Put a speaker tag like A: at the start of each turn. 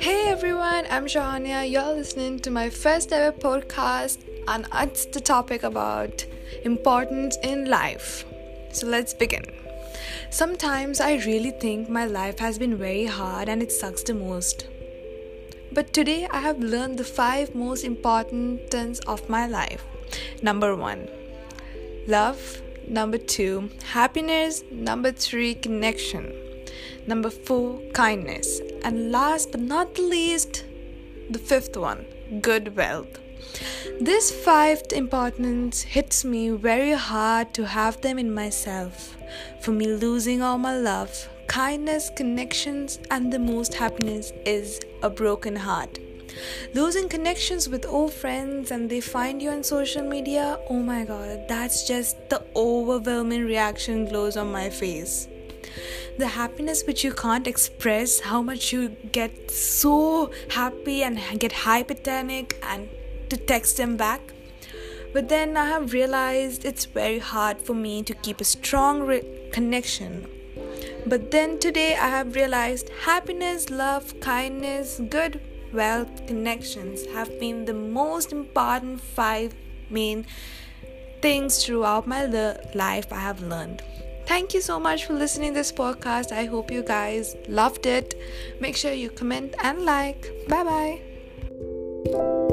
A: Hey everyone, I'm Shahania. You're listening to my first ever podcast, and it's the topic about importance in life. So let's begin. Sometimes I really think my life has been very hard and it sucks the most. But today I have learned the five most important things of my life. Number one, love. Number two, happiness. Number three, connection. Number four, kindness. And last but not the least, the fifth one, good wealth. This five importance hits me very hard to have them in myself. For me, losing all my love, kindness, connections, and the most happiness is a broken heart. Losing connections with old friends and they find you on social media, oh my god, that's just the overwhelming reaction glows on my face the happiness which you can't express, how much you get so happy and get hypertonic and to text them back. But then I have realized it's very hard for me to keep a strong re- connection. But then today I have realized happiness, love, kindness, good, wealth, connections have been the most important five main things throughout my life I have learned. Thank you so much for listening to this podcast. I hope you guys loved it. Make sure you comment and like. Bye bye.